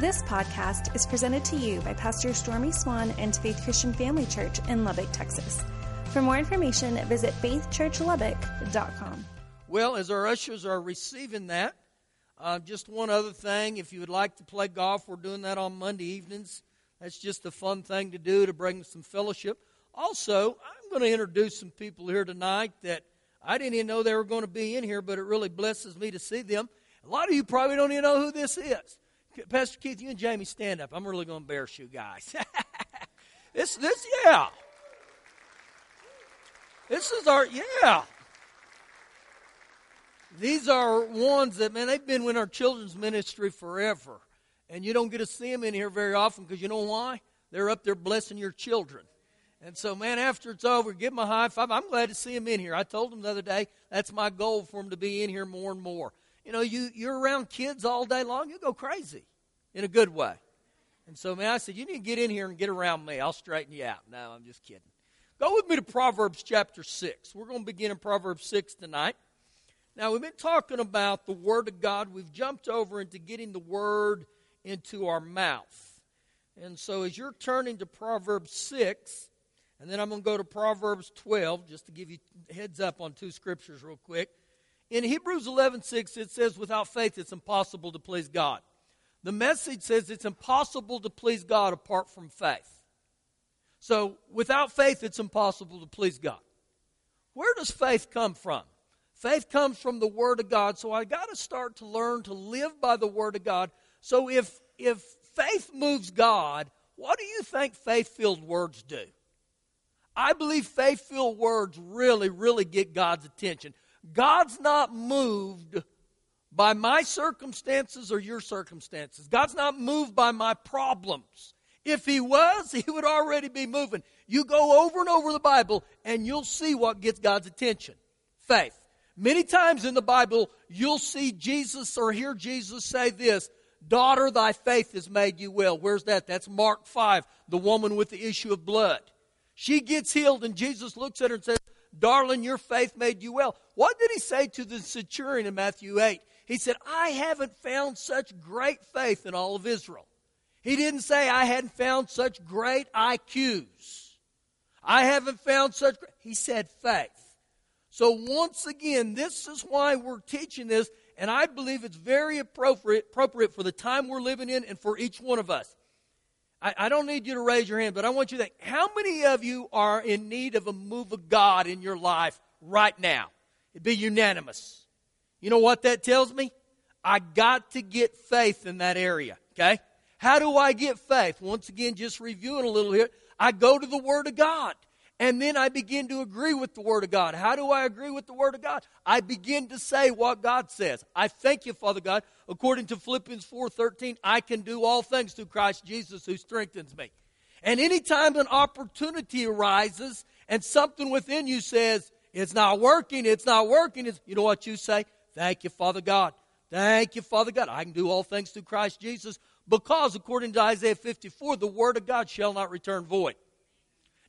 This podcast is presented to you by Pastor Stormy Swan and Faith Christian Family Church in Lubbock, Texas. For more information, visit faithchurchlubbock.com. Well, as our ushers are receiving that, uh, just one other thing. If you would like to play golf, we're doing that on Monday evenings. That's just a fun thing to do to bring some fellowship. Also, I'm going to introduce some people here tonight that I didn't even know they were going to be in here, but it really blesses me to see them. A lot of you probably don't even know who this is. Pastor Keith, you and Jamie stand up. I'm really going to embarrass you guys. this, this, yeah. This is our, yeah. These are ones that, man, they've been with our children's ministry forever. And you don't get to see them in here very often because you know why? They're up there blessing your children. And so, man, after it's over, give them a high five. I'm glad to see them in here. I told them the other day that's my goal for them to be in here more and more. You know, you, you're around kids all day long, you go crazy in a good way. And so, man, I said, you need to get in here and get around me. I'll straighten you out. No, I'm just kidding. Go with me to Proverbs chapter 6. We're going to begin in Proverbs 6 tonight. Now, we've been talking about the Word of God. We've jumped over into getting the Word into our mouth. And so, as you're turning to Proverbs 6, and then I'm going to go to Proverbs 12, just to give you heads up on two scriptures real quick. In Hebrews 11 6, it says, Without faith, it's impossible to please God. The message says it's impossible to please God apart from faith. So, without faith, it's impossible to please God. Where does faith come from? Faith comes from the Word of God. So, I got to start to learn to live by the Word of God. So, if, if faith moves God, what do you think faith filled words do? I believe faith filled words really, really get God's attention. God's not moved by my circumstances or your circumstances. God's not moved by my problems. If He was, He would already be moving. You go over and over the Bible and you'll see what gets God's attention faith. Many times in the Bible, you'll see Jesus or hear Jesus say this Daughter, thy faith has made you well. Where's that? That's Mark 5, the woman with the issue of blood. She gets healed, and Jesus looks at her and says, Darling, your faith made you well. What did he say to the centurion in Matthew 8? He said, I haven't found such great faith in all of Israel. He didn't say, I hadn't found such great IQs. I haven't found such. He said faith. So, once again, this is why we're teaching this, and I believe it's very appropriate, appropriate for the time we're living in and for each one of us. I, I don't need you to raise your hand, but I want you to think how many of you are in need of a move of God in your life right now? It'd be unanimous. You know what that tells me? I got to get faith in that area, okay? How do I get faith? Once again, just reviewing a little here. I go to the Word of God. And then I begin to agree with the Word of God. How do I agree with the Word of God? I begin to say what God says. I thank you, Father God. According to Philippians 4.13, I can do all things through Christ Jesus who strengthens me. And anytime an opportunity arises and something within you says, it's not working, it's not working, it's, you know what you say? Thank you, Father God. Thank you, Father God. I can do all things through Christ Jesus because, according to Isaiah 54, the Word of God shall not return void.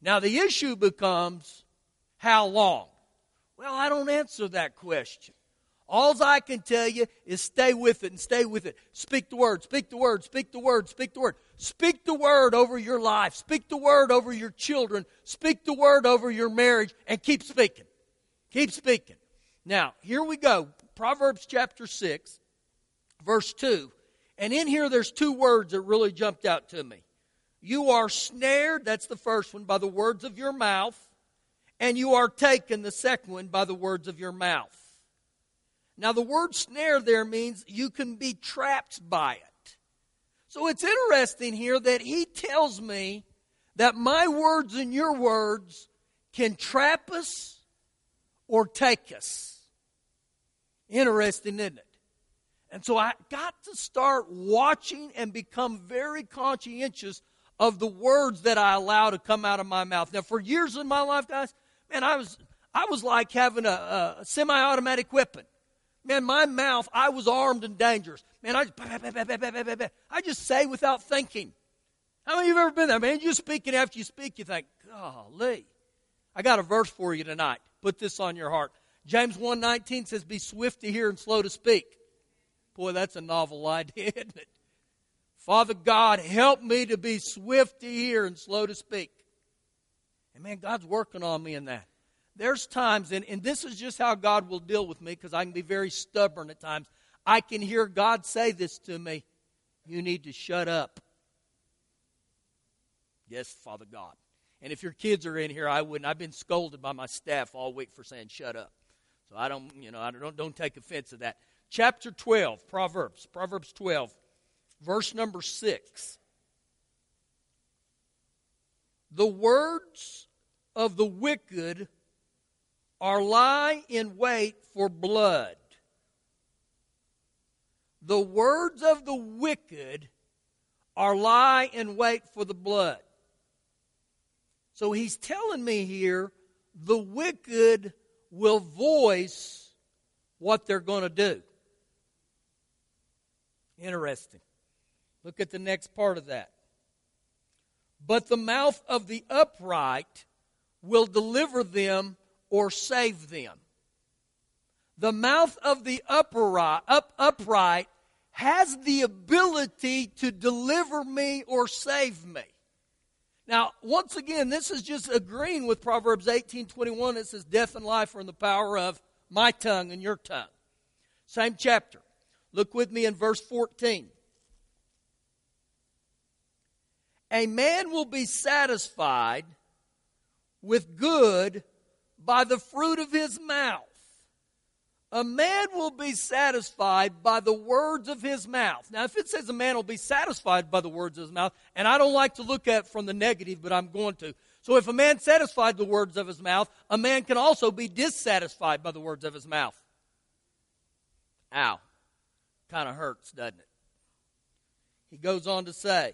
Now, the issue becomes how long? Well, I don't answer that question. All I can tell you is stay with it and stay with it. Speak the word, speak the word, speak the word, speak the word. Speak the word over your life, speak the word over your children, speak the word over your marriage, and keep speaking. Keep speaking. Now, here we go. Proverbs chapter 6, verse 2. And in here, there's two words that really jumped out to me you are snared, that's the first one, by the words of your mouth, and you are taken, the second one, by the words of your mouth. Now, the word snare there means you can be trapped by it. So it's interesting here that he tells me that my words and your words can trap us or take us. Interesting, isn't it? And so I got to start watching and become very conscientious of the words that I allow to come out of my mouth. Now, for years in my life, guys, man, I was I was like having a, a semi-automatic weapon. Man, my mouth, I was armed and dangerous. Man, I just, I just say without thinking. How many of you have ever been there? Man, you speak, and after you speak, you think, golly. I got a verse for you tonight. Put this on your heart. James 1.19 says, be swift to hear and slow to speak. Boy, that's a novel idea, isn't it? Father God, help me to be swift to hear and slow to speak. And man, God's working on me in that. There's times, and, and this is just how God will deal with me because I can be very stubborn at times. I can hear God say this to me You need to shut up. Yes, Father God. And if your kids are in here, I wouldn't. I've been scolded by my staff all week for saying shut up. So I don't, you know, I don't, don't take offense to that. Chapter 12, Proverbs, Proverbs 12, verse number 6. The words of the wicked are lie in wait for blood. The words of the wicked are lie in wait for the blood. So he's telling me here the wicked will voice what they're going to do. Interesting. Look at the next part of that. But the mouth of the upright will deliver them or save them. The mouth of the upright, up, upright has the ability to deliver me or save me. Now, once again, this is just agreeing with Proverbs 18:21 It says death and life are in the power of my tongue and your tongue. Same chapter. Look with me in verse 14. A man will be satisfied with good by the fruit of his mouth. A man will be satisfied by the words of his mouth. Now, if it says a man will be satisfied by the words of his mouth, and I don't like to look at from the negative, but I'm going to. So, if a man satisfied the words of his mouth, a man can also be dissatisfied by the words of his mouth. Ow. Kind of hurts, doesn't it? He goes on to say,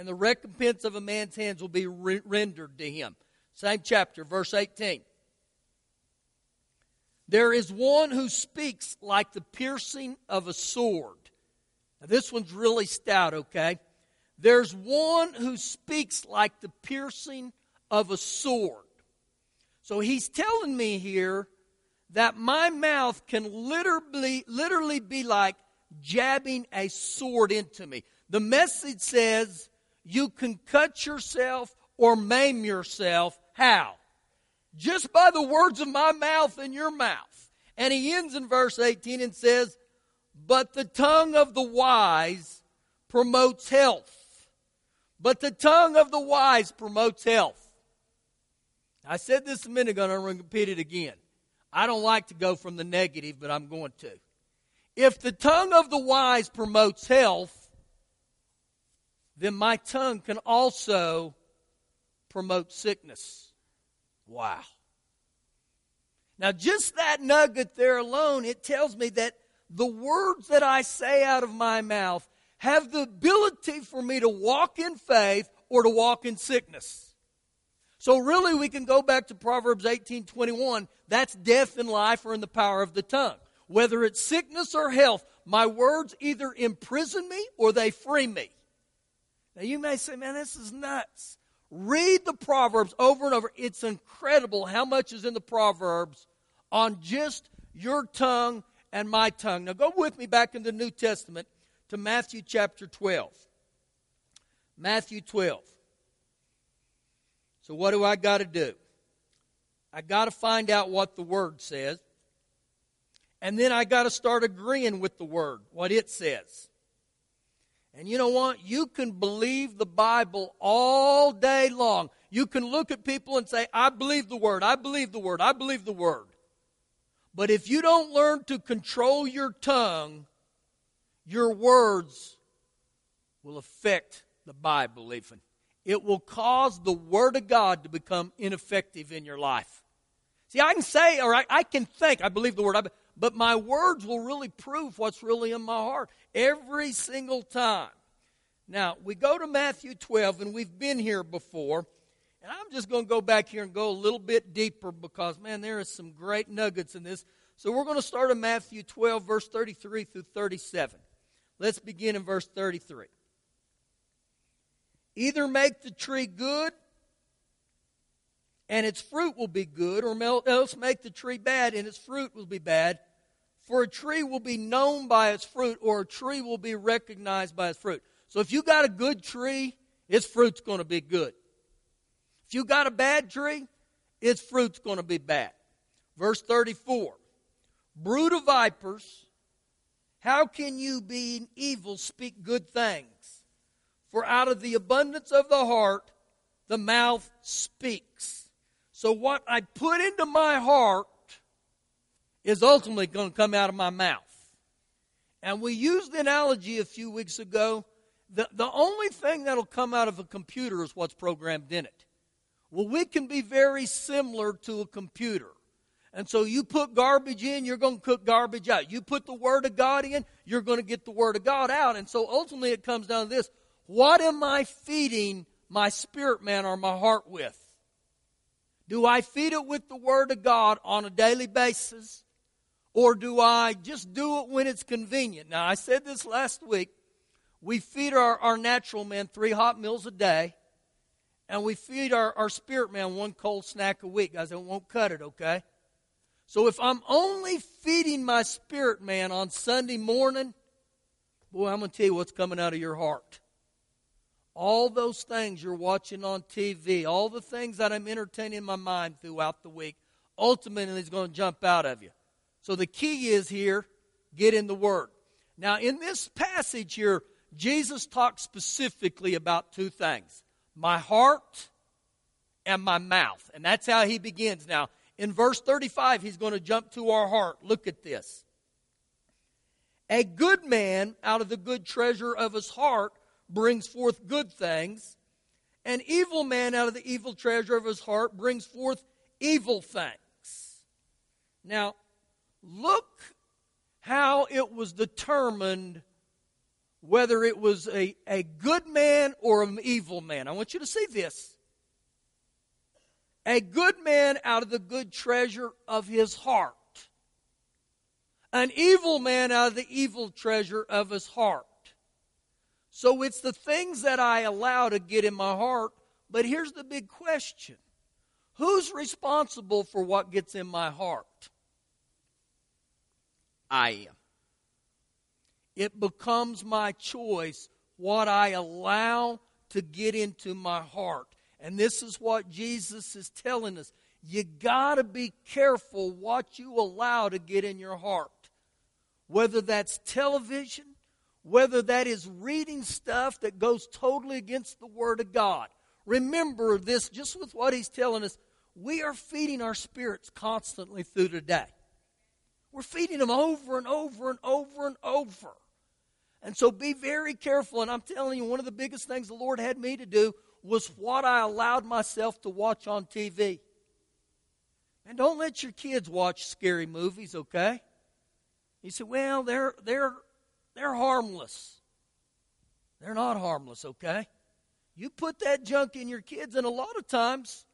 and the recompense of a man's hands will be re- rendered to him. Same chapter, verse 18. There is one who speaks like the piercing of a sword. Now, this one's really stout, okay? There's one who speaks like the piercing of a sword. So he's telling me here that my mouth can literally, literally be like jabbing a sword into me. The message says you can cut yourself or maim yourself. How? just by the words of my mouth and your mouth. And he ends in verse 18 and says, But the tongue of the wise promotes health. But the tongue of the wise promotes health. I said this a minute ago and I'm going to repeat it again. I don't like to go from the negative, but I'm going to. If the tongue of the wise promotes health, then my tongue can also promote sickness. Wow. Now, just that nugget there alone, it tells me that the words that I say out of my mouth have the ability for me to walk in faith or to walk in sickness. So really we can go back to Proverbs 18:21, that's death and life are in the power of the tongue. Whether it's sickness or health, my words either imprison me or they free me. Now you may say, "Man, this is nuts." Read the Proverbs over and over. It's incredible how much is in the Proverbs on just your tongue and my tongue. Now go with me back in the New Testament to Matthew chapter 12. Matthew 12. So, what do I got to do? I got to find out what the Word says. And then I got to start agreeing with the Word, what it says. And you know what? You can believe the Bible all day long. You can look at people and say, I believe the Word, I believe the Word, I believe the Word. But if you don't learn to control your tongue, your words will affect the Bible, even. It will cause the Word of God to become ineffective in your life. See, I can say, or I, I can think, I believe the Word, I, but my words will really prove what's really in my heart every single time. Now, we go to Matthew 12, and we've been here before. And I'm just going to go back here and go a little bit deeper because, man, there is some great nuggets in this. So we're going to start in Matthew 12, verse 33 through 37. Let's begin in verse 33. Either make the tree good, and its fruit will be good, or else make the tree bad, and its fruit will be bad. For a tree will be known by its fruit, or a tree will be recognized by its fruit. So if you got a good tree, its fruit's going to be good. If you got a bad tree, its fruit's going to be bad. Verse 34 Brood of vipers, how can you, being evil, speak good things? For out of the abundance of the heart, the mouth speaks. So, what I put into my heart is ultimately going to come out of my mouth. And we used the analogy a few weeks ago. The, the only thing that'll come out of a computer is what's programmed in it. Well, we can be very similar to a computer. And so you put garbage in, you're going to cook garbage out. You put the Word of God in, you're going to get the Word of God out. And so ultimately it comes down to this what am I feeding my spirit man or my heart with? Do I feed it with the Word of God on a daily basis? Or do I just do it when it's convenient? Now, I said this last week. We feed our, our natural man three hot meals a day, and we feed our, our spirit man one cold snack a week. Guys, I won't cut it, okay? So if I'm only feeding my spirit man on Sunday morning, boy, I'm going to tell you what's coming out of your heart. All those things you're watching on TV, all the things that I'm entertaining my mind throughout the week, ultimately is going to jump out of you. So the key is here get in the Word. Now, in this passage here, Jesus talks specifically about two things my heart and my mouth. And that's how he begins. Now, in verse 35, he's going to jump to our heart. Look at this. A good man out of the good treasure of his heart brings forth good things. An evil man out of the evil treasure of his heart brings forth evil things. Now, look how it was determined whether it was a, a good man or an evil man. I want you to see this a good man out of the good treasure of his heart, an evil man out of the evil treasure of his heart. So it's the things that I allow to get in my heart. But here's the big question Who's responsible for what gets in my heart? I am. It becomes my choice what I allow to get into my heart. And this is what Jesus is telling us. You got to be careful what you allow to get in your heart. Whether that's television, whether that is reading stuff that goes totally against the Word of God. Remember this, just with what he's telling us, we are feeding our spirits constantly through the day. We're feeding them over and over and over and over. And so be very careful. And I'm telling you, one of the biggest things the Lord had me to do was what I allowed myself to watch on TV. And don't let your kids watch scary movies, okay? You say, well, they're they're they're harmless. They're not harmless, okay? You put that junk in your kids, and a lot of times,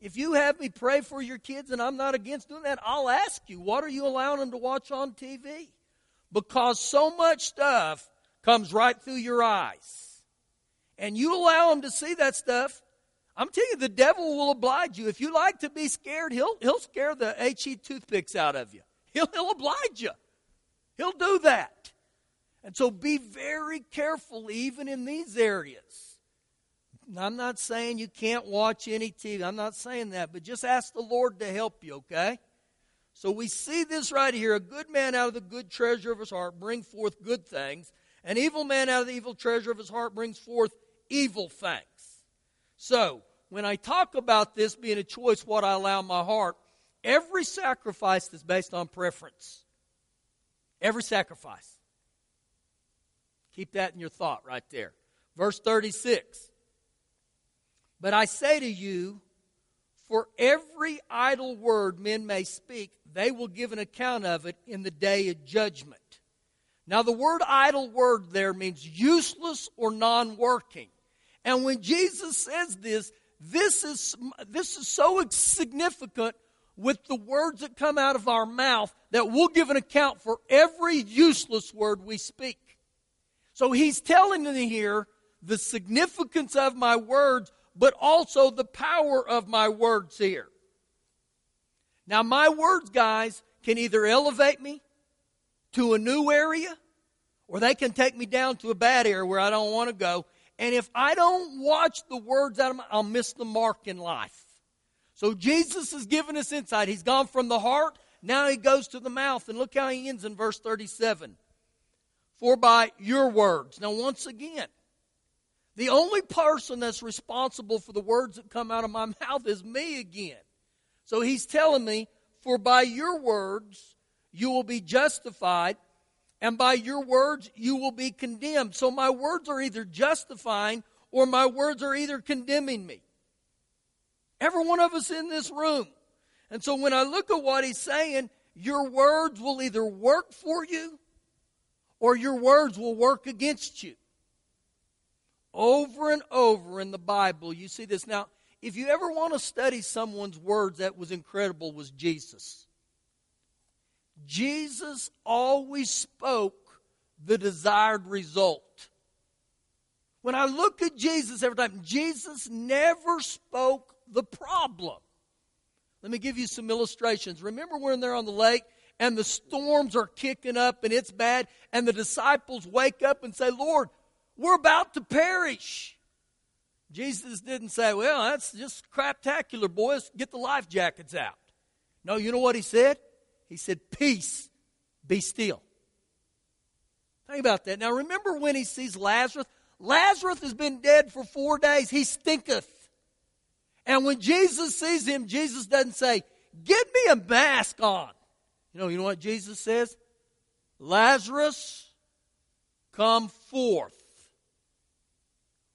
if you have me pray for your kids, and I'm not against doing that, I'll ask you, what are you allowing them to watch on TV? Because so much stuff comes right through your eyes and you allow them to see that stuff, I'm telling you, the devil will oblige you. If you like to be scared, he'll, he'll scare the HE toothpicks out of you. He'll, he'll oblige you. He'll do that. And so be very careful, even in these areas. I'm not saying you can't watch any TV. I'm not saying that, but just ask the Lord to help you, okay? So we see this right here. A good man out of the good treasure of his heart bring forth good things. An evil man out of the evil treasure of his heart brings forth evil things. So, when I talk about this being a choice, what I allow in my heart, every sacrifice is based on preference. Every sacrifice. Keep that in your thought right there. Verse 36. But I say to you, for every idle word men may speak, they will give an account of it in the day of judgment. Now, the word idle word there means useless or non working. And when Jesus says this, this is, this is so significant with the words that come out of our mouth that we'll give an account for every useless word we speak. So he's telling me here the significance of my words, but also the power of my words here. Now, my words, guys, can either elevate me to a new area, or they can take me down to a bad area where I don't want to go. And if I don't watch the words out of my, I'll miss the mark in life. So Jesus has given us insight. He's gone from the heart, now he goes to the mouth. And look how he ends in verse 37. For by your words. Now, once again, the only person that's responsible for the words that come out of my mouth is me again. So he's telling me, For by your words you will be justified, and by your words you will be condemned. So my words are either justifying or my words are either condemning me. Every one of us in this room. And so when I look at what he's saying, your words will either work for you or your words will work against you. Over and over in the Bible, you see this. Now, if you ever want to study someone's words that was incredible, was Jesus. Jesus always spoke the desired result. When I look at Jesus every time, Jesus never spoke the problem. Let me give you some illustrations. Remember when they're on the lake and the storms are kicking up and it's bad, and the disciples wake up and say, Lord, we're about to perish. Jesus didn't say, Well, that's just craptacular, boys. Get the life jackets out. No, you know what he said? He said, Peace, be still. Think about that. Now, remember when he sees Lazarus? Lazarus has been dead for four days. He stinketh. And when Jesus sees him, Jesus doesn't say, Get me a mask on. You know, you know what Jesus says? Lazarus, come forth.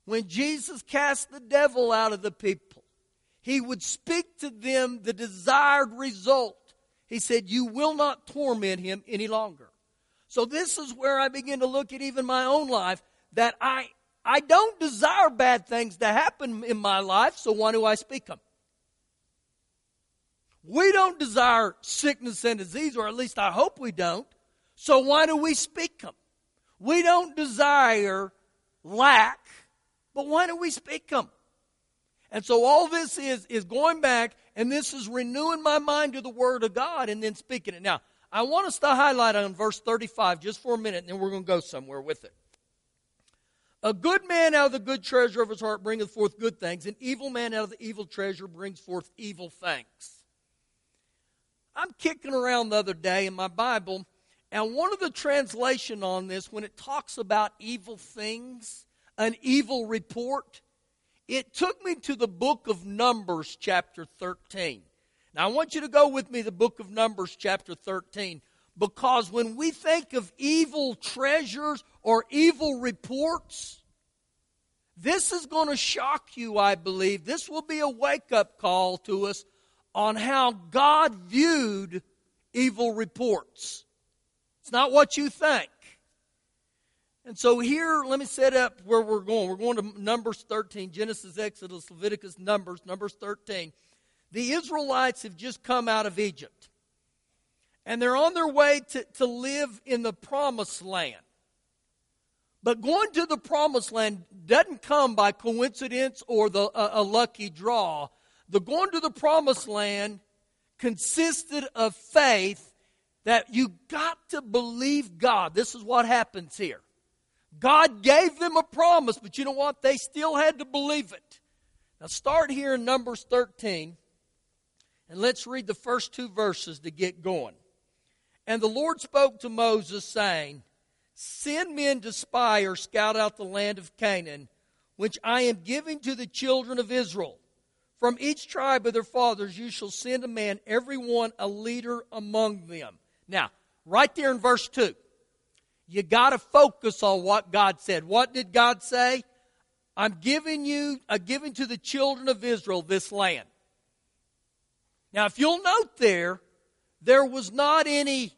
When Jesus cast the devil out of the people, he would speak to them the desired result. He said, You will not torment him any longer. So, this is where I begin to look at even my own life that I, I don't desire bad things to happen in my life, so why do I speak them? We don't desire sickness and disease, or at least I hope we don't, so why do we speak them? We don't desire lack, but why do we speak them? And so all this is is going back, and this is renewing my mind to the Word of God and then speaking it. Now, I want us to highlight on verse 35 just for a minute, and then we're going to go somewhere with it. A good man out of the good treasure of his heart bringeth forth good things, an evil man out of the evil treasure brings forth evil things. I'm kicking around the other day in my Bible, and one of the translation on this, when it talks about evil things, an evil report, it took me to the book of Numbers, chapter 13. Now, I want you to go with me the book of Numbers, chapter 13, because when we think of evil treasures or evil reports, this is going to shock you, I believe. This will be a wake up call to us on how God viewed evil reports. It's not what you think. And so here, let me set up where we're going. We're going to Numbers 13, Genesis, Exodus, Leviticus, Numbers, Numbers 13. The Israelites have just come out of Egypt. And they're on their way to, to live in the promised land. But going to the promised land doesn't come by coincidence or the, a, a lucky draw. The going to the promised land consisted of faith that you got to believe God. This is what happens here. God gave them a promise, but you know what? They still had to believe it. Now, start here in Numbers 13, and let's read the first two verses to get going. And the Lord spoke to Moses, saying, Send men to spy or scout out the land of Canaan, which I am giving to the children of Israel. From each tribe of their fathers you shall send a man, every one a leader among them. Now, right there in verse 2, you got to focus on what God said. What did God say? I'm giving you, I'm giving to the children of Israel this land. Now, if you'll note there, there was not any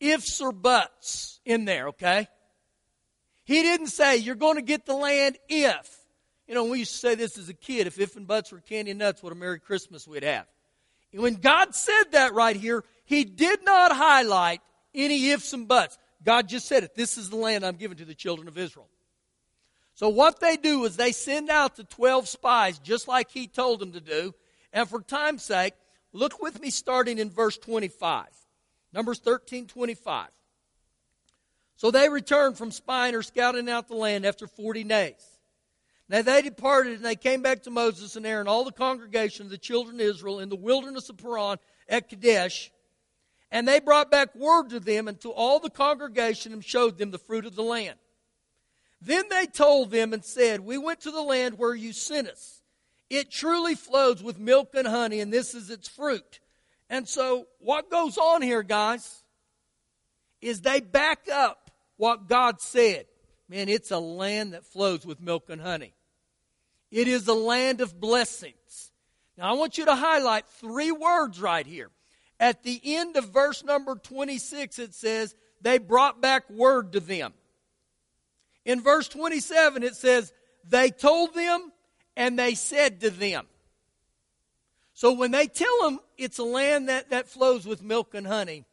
ifs or buts in there, okay? He didn't say, you're going to get the land if. You know, we used to say this as a kid if if and buts were candy and nuts, what a Merry Christmas we'd have. And when God said that right here, He did not highlight any ifs and buts. God just said it. This is the land I'm giving to the children of Israel. So what they do is they send out the 12 spies just like he told them to do. And for time's sake, look with me starting in verse 25. Numbers 13, 25. So they returned from spying or scouting out the land after 40 days. Now they departed and they came back to Moses and Aaron, all the congregation of the children of Israel in the wilderness of Paran at Kadesh. And they brought back word to them and to all the congregation and showed them the fruit of the land. Then they told them and said, We went to the land where you sent us. It truly flows with milk and honey, and this is its fruit. And so, what goes on here, guys, is they back up what God said. Man, it's a land that flows with milk and honey. It is a land of blessings. Now, I want you to highlight three words right here. At the end of verse number 26, it says, They brought back word to them. In verse 27, it says, They told them and they said to them. So when they tell them it's a land that, that flows with milk and honey,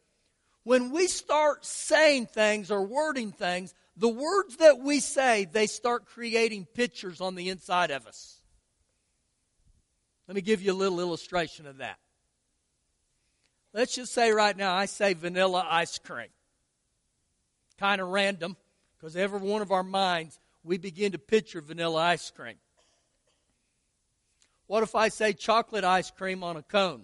when we start saying things or wording things, the words that we say, they start creating pictures on the inside of us. Let me give you a little illustration of that. Let's just say right now I say vanilla ice cream. Kind of random, because every one of our minds, we begin to picture vanilla ice cream. What if I say chocolate ice cream on a cone?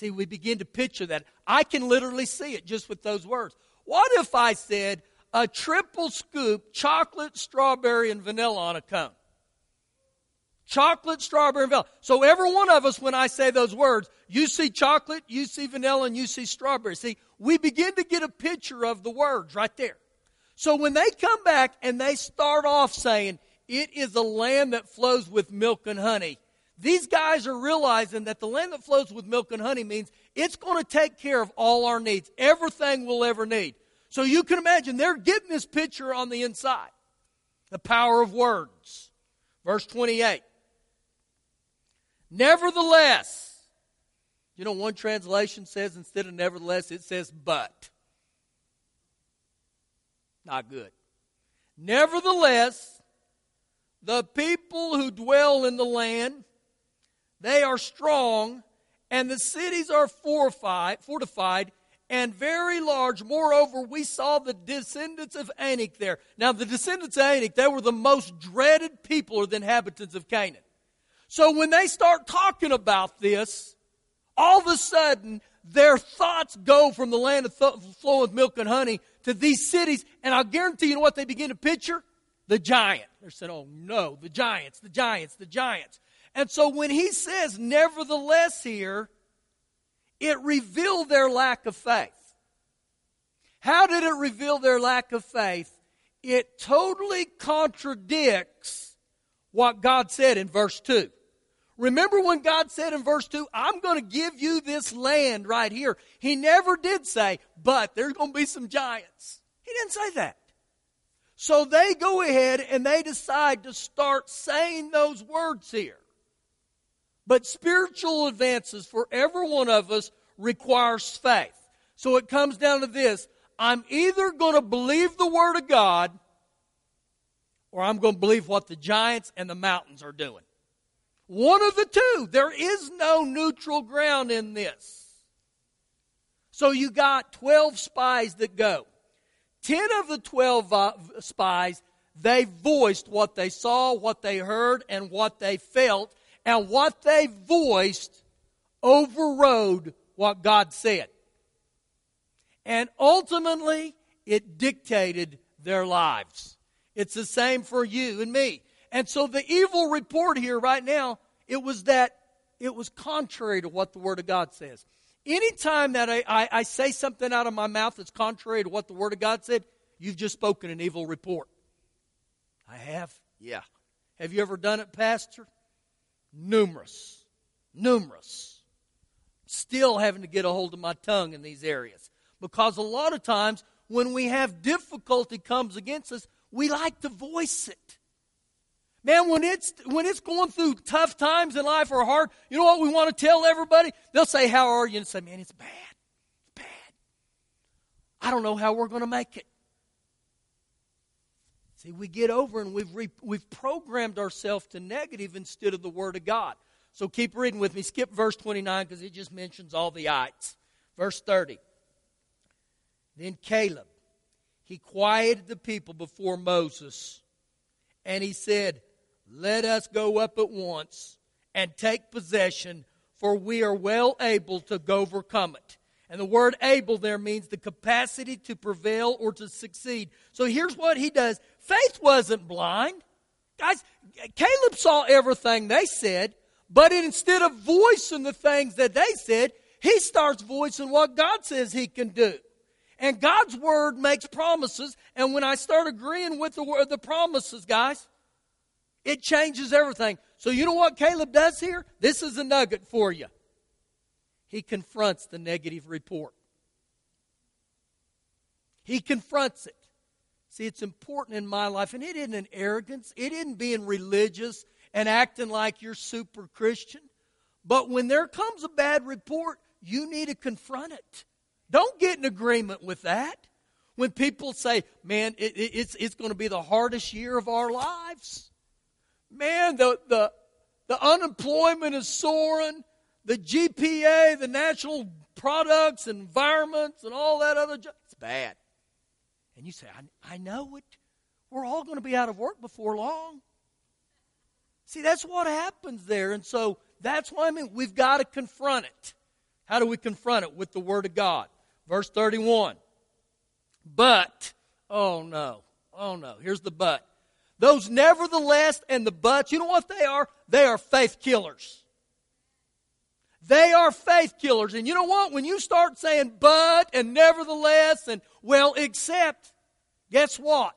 See, we begin to picture that. I can literally see it just with those words. What if I said a triple scoop chocolate, strawberry, and vanilla on a cone? Chocolate, strawberry, and vanilla. So every one of us, when I say those words, you see chocolate, you see vanilla, and you see strawberry. See, we begin to get a picture of the words right there. So when they come back and they start off saying, it is a land that flows with milk and honey, these guys are realizing that the land that flows with milk and honey means it's going to take care of all our needs, everything we'll ever need. So you can imagine they're getting this picture on the inside. The power of words. Verse 28. Nevertheless, you know, one translation says instead of nevertheless, it says but. Not good. Nevertheless, the people who dwell in the land, they are strong, and the cities are fortified, and very large. Moreover, we saw the descendants of Anak there. Now, the descendants of Anak, they were the most dreaded people or the inhabitants of Canaan. So when they start talking about this, all of a sudden, their thoughts go from the land of th- flowing with milk and honey to these cities, and I'll guarantee you know what they begin to picture? The giant. They're saying, oh no, the giants, the giants, the giants. And so when he says, nevertheless, here, it revealed their lack of faith. How did it reveal their lack of faith? It totally contradicts what God said in verse 2. Remember when God said in verse 2, I'm going to give you this land right here. He never did say, but there's going to be some giants. He didn't say that. So they go ahead and they decide to start saying those words here. But spiritual advances for every one of us requires faith. So it comes down to this I'm either going to believe the Word of God or I'm going to believe what the giants and the mountains are doing. One of the two. There is no neutral ground in this. So you got 12 spies that go. 10 of the 12 uh, spies, they voiced what they saw, what they heard, and what they felt and what they voiced overrode what God said. And ultimately, it dictated their lives. It's the same for you and me. And so the evil report here right now, it was that it was contrary to what the Word of God says. Anytime that I, I, I say something out of my mouth that's contrary to what the Word of God said, you've just spoken an evil report. I have? Yeah. Have you ever done it, Pastor? Numerous. Numerous. Still having to get a hold of my tongue in these areas. Because a lot of times when we have difficulty comes against us, we like to voice it. Man, when it's when it's going through tough times in life or hard, you know what we want to tell everybody? They'll say, How are you? And say, Man, it's bad. It's bad. I don't know how we're going to make it. See, we get over and we've, re, we've programmed ourselves to negative instead of the Word of God. So keep reading with me. Skip verse 29 because it just mentions all the ites. Verse 30. Then Caleb, he quieted the people before Moses, and he said, Let us go up at once and take possession, for we are well able to overcome it. And the word able there means the capacity to prevail or to succeed. So here's what he does faith wasn't blind. Guys, Caleb saw everything they said, but instead of voicing the things that they said, he starts voicing what God says he can do. And God's word makes promises, and when I start agreeing with the, word, the promises, guys, it changes everything. So you know what Caleb does here? This is a nugget for you he confronts the negative report. He confronts it. See, it's important in my life, and it isn't an arrogance, it isn't being religious and acting like you're super Christian. But when there comes a bad report, you need to confront it. Don't get in agreement with that. When people say, man, it, it, it's, it's going to be the hardest year of our lives. Man, the, the, the unemployment is soaring the GPA, the national products, environments, and all that other junk. It's bad. And you say, I, I know it. We're all going to be out of work before long. See, that's what happens there. And so that's why I mean we've got to confront it. How do we confront it? With the Word of God. Verse 31. But, oh no, oh no, here's the but. Those nevertheless and the buts, you know what they are? They are faith killers. They are faith killers. And you know what? When you start saying but and nevertheless and well, except, guess what?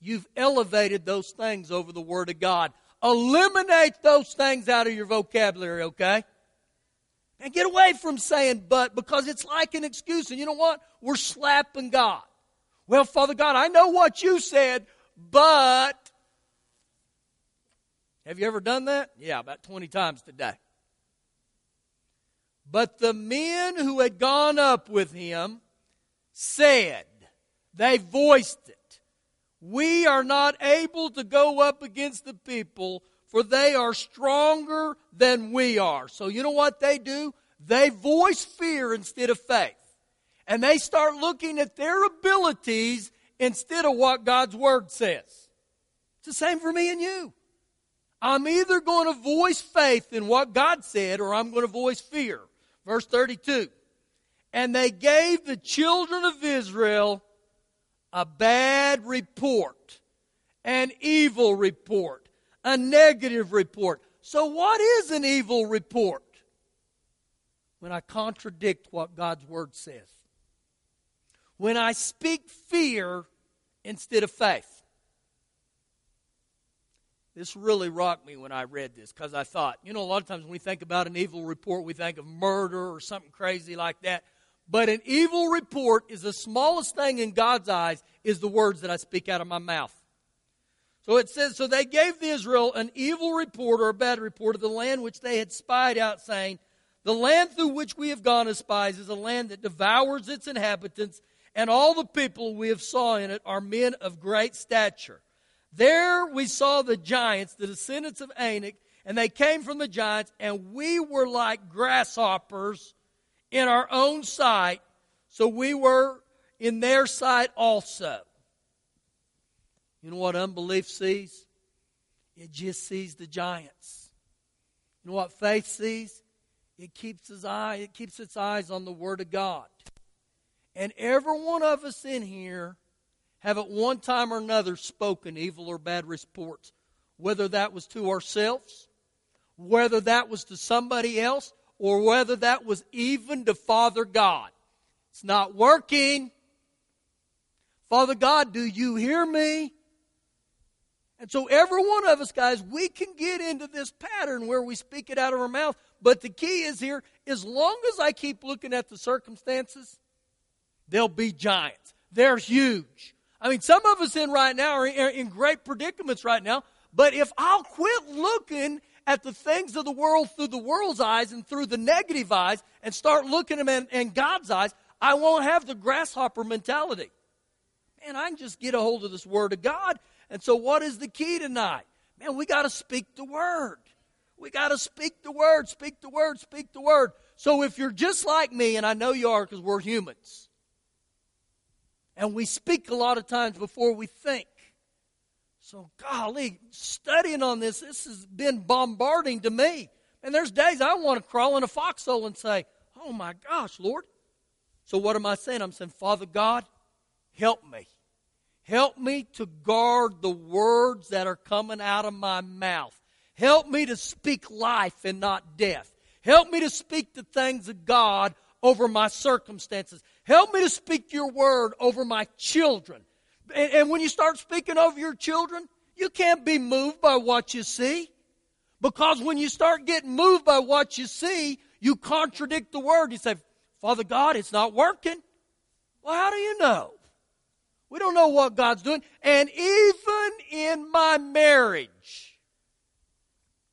You've elevated those things over the Word of God. Eliminate those things out of your vocabulary, okay? And get away from saying but because it's like an excuse. And you know what? We're slapping God. Well, Father God, I know what you said, but. Have you ever done that? Yeah, about 20 times today. But the men who had gone up with him said, they voiced it, we are not able to go up against the people, for they are stronger than we are. So you know what they do? They voice fear instead of faith. And they start looking at their abilities instead of what God's Word says. It's the same for me and you. I'm either going to voice faith in what God said or I'm going to voice fear. Verse 32. And they gave the children of Israel a bad report, an evil report, a negative report. So, what is an evil report? When I contradict what God's Word says, when I speak fear instead of faith. This really rocked me when I read this because I thought, you know, a lot of times when we think about an evil report, we think of murder or something crazy like that. But an evil report is the smallest thing in God's eyes, is the words that I speak out of my mouth. So it says, So they gave the Israel an evil report or a bad report of the land which they had spied out, saying, The land through which we have gone as spies is a land that devours its inhabitants, and all the people we have saw in it are men of great stature. There we saw the giants, the descendants of Anak, and they came from the giants, and we were like grasshoppers in our own sight, so we were in their sight also. You know what unbelief sees? It just sees the giants. You know what faith sees? It keeps its eye, it keeps its eyes on the Word of God. And every one of us in here have at one time or another spoken evil or bad reports, whether that was to ourselves, whether that was to somebody else, or whether that was even to Father God. It's not working. Father God, do you hear me? And so, every one of us, guys, we can get into this pattern where we speak it out of our mouth. But the key is here as long as I keep looking at the circumstances, they'll be giants. They're huge. I mean, some of us in right now are in great predicaments right now, but if I'll quit looking at the things of the world through the world's eyes and through the negative eyes and start looking at them in, in God's eyes, I won't have the grasshopper mentality. Man, I can just get a hold of this Word of God. And so, what is the key tonight? Man, we got to speak the Word. We got to speak the Word, speak the Word, speak the Word. So, if you're just like me, and I know you are because we're humans, And we speak a lot of times before we think. So, golly, studying on this, this has been bombarding to me. And there's days I want to crawl in a foxhole and say, Oh my gosh, Lord. So, what am I saying? I'm saying, Father God, help me. Help me to guard the words that are coming out of my mouth. Help me to speak life and not death. Help me to speak the things of God over my circumstances. Help me to speak your word over my children. And, and, when you start speaking over your children, you can't be moved by what you see. Because when you start getting moved by what you see, you contradict the word. You say, Father God, it's not working. Well, how do you know? We don't know what God's doing. And even in my marriage,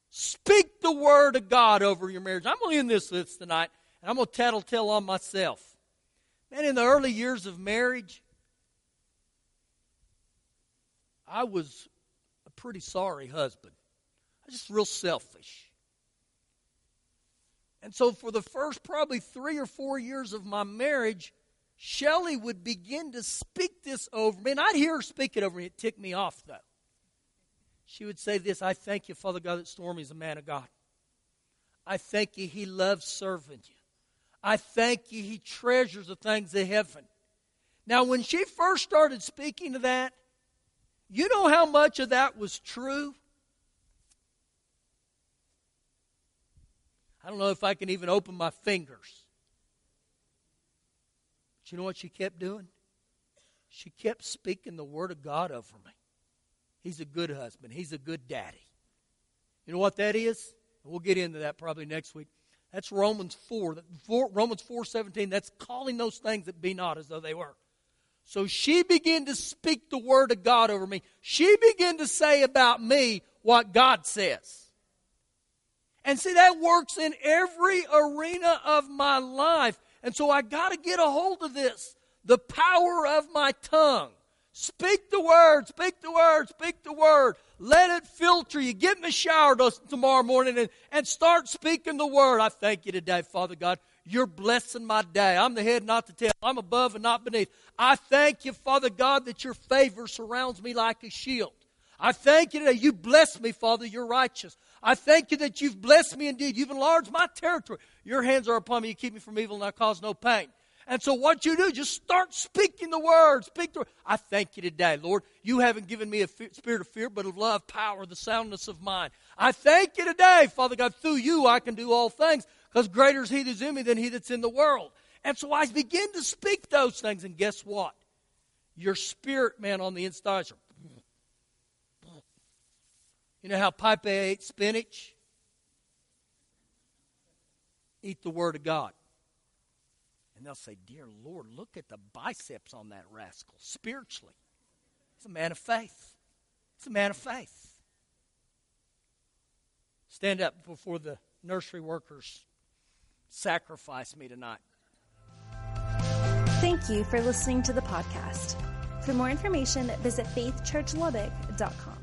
speak the word of God over your marriage. I'm going to end this list tonight, and I'm going to tattletale on myself. Man, in the early years of marriage, I was a pretty sorry husband. I was just real selfish. And so, for the first probably three or four years of my marriage, Shelley would begin to speak this over me. And I'd hear her speak it over me. It ticked me off, though. She would say this I thank you, Father God, that Stormy is a man of God. I thank you, he loves serving you. I thank you, he treasures the things of heaven. Now, when she first started speaking to that, you know how much of that was true? I don't know if I can even open my fingers But you know what she kept doing? She kept speaking the word of God over me. He's a good husband. He's a good daddy. You know what that is? We'll get into that probably next week. That's Romans 4. Romans 4 17. That's calling those things that be not as though they were. So she began to speak the word of God over me. She began to say about me what God says. And see, that works in every arena of my life. And so I got to get a hold of this the power of my tongue. Speak the word, speak the word, speak the word. Let it filter you. Get in the shower tomorrow morning and, and start speaking the word. I thank you today, Father God. You're blessing my day. I'm the head, not the tail. I'm above and not beneath. I thank you, Father God, that your favor surrounds me like a shield. I thank you today. You bless me, Father. You're righteous. I thank you that you've blessed me indeed. You've enlarged my territory. Your hands are upon me. You keep me from evil and I cause no pain. And so what you do, just start speaking the word. Speak the word. I thank you today, Lord. You haven't given me a spirit of fear, but of love, power, the soundness of mind. I thank you today, Father God. Through you, I can do all things because greater is he that's in me than he that's in the world. And so I begin to speak those things. And guess what? Your spirit, man, on the inside you know how Popeye ate spinach? Eat the Word of God. And they'll say, Dear Lord, look at the biceps on that rascal spiritually. He's a man of faith. He's a man of faith. Stand up before the nursery workers. Sacrifice me tonight. Thank you for listening to the podcast. For more information, visit faithchurchlubbock.com.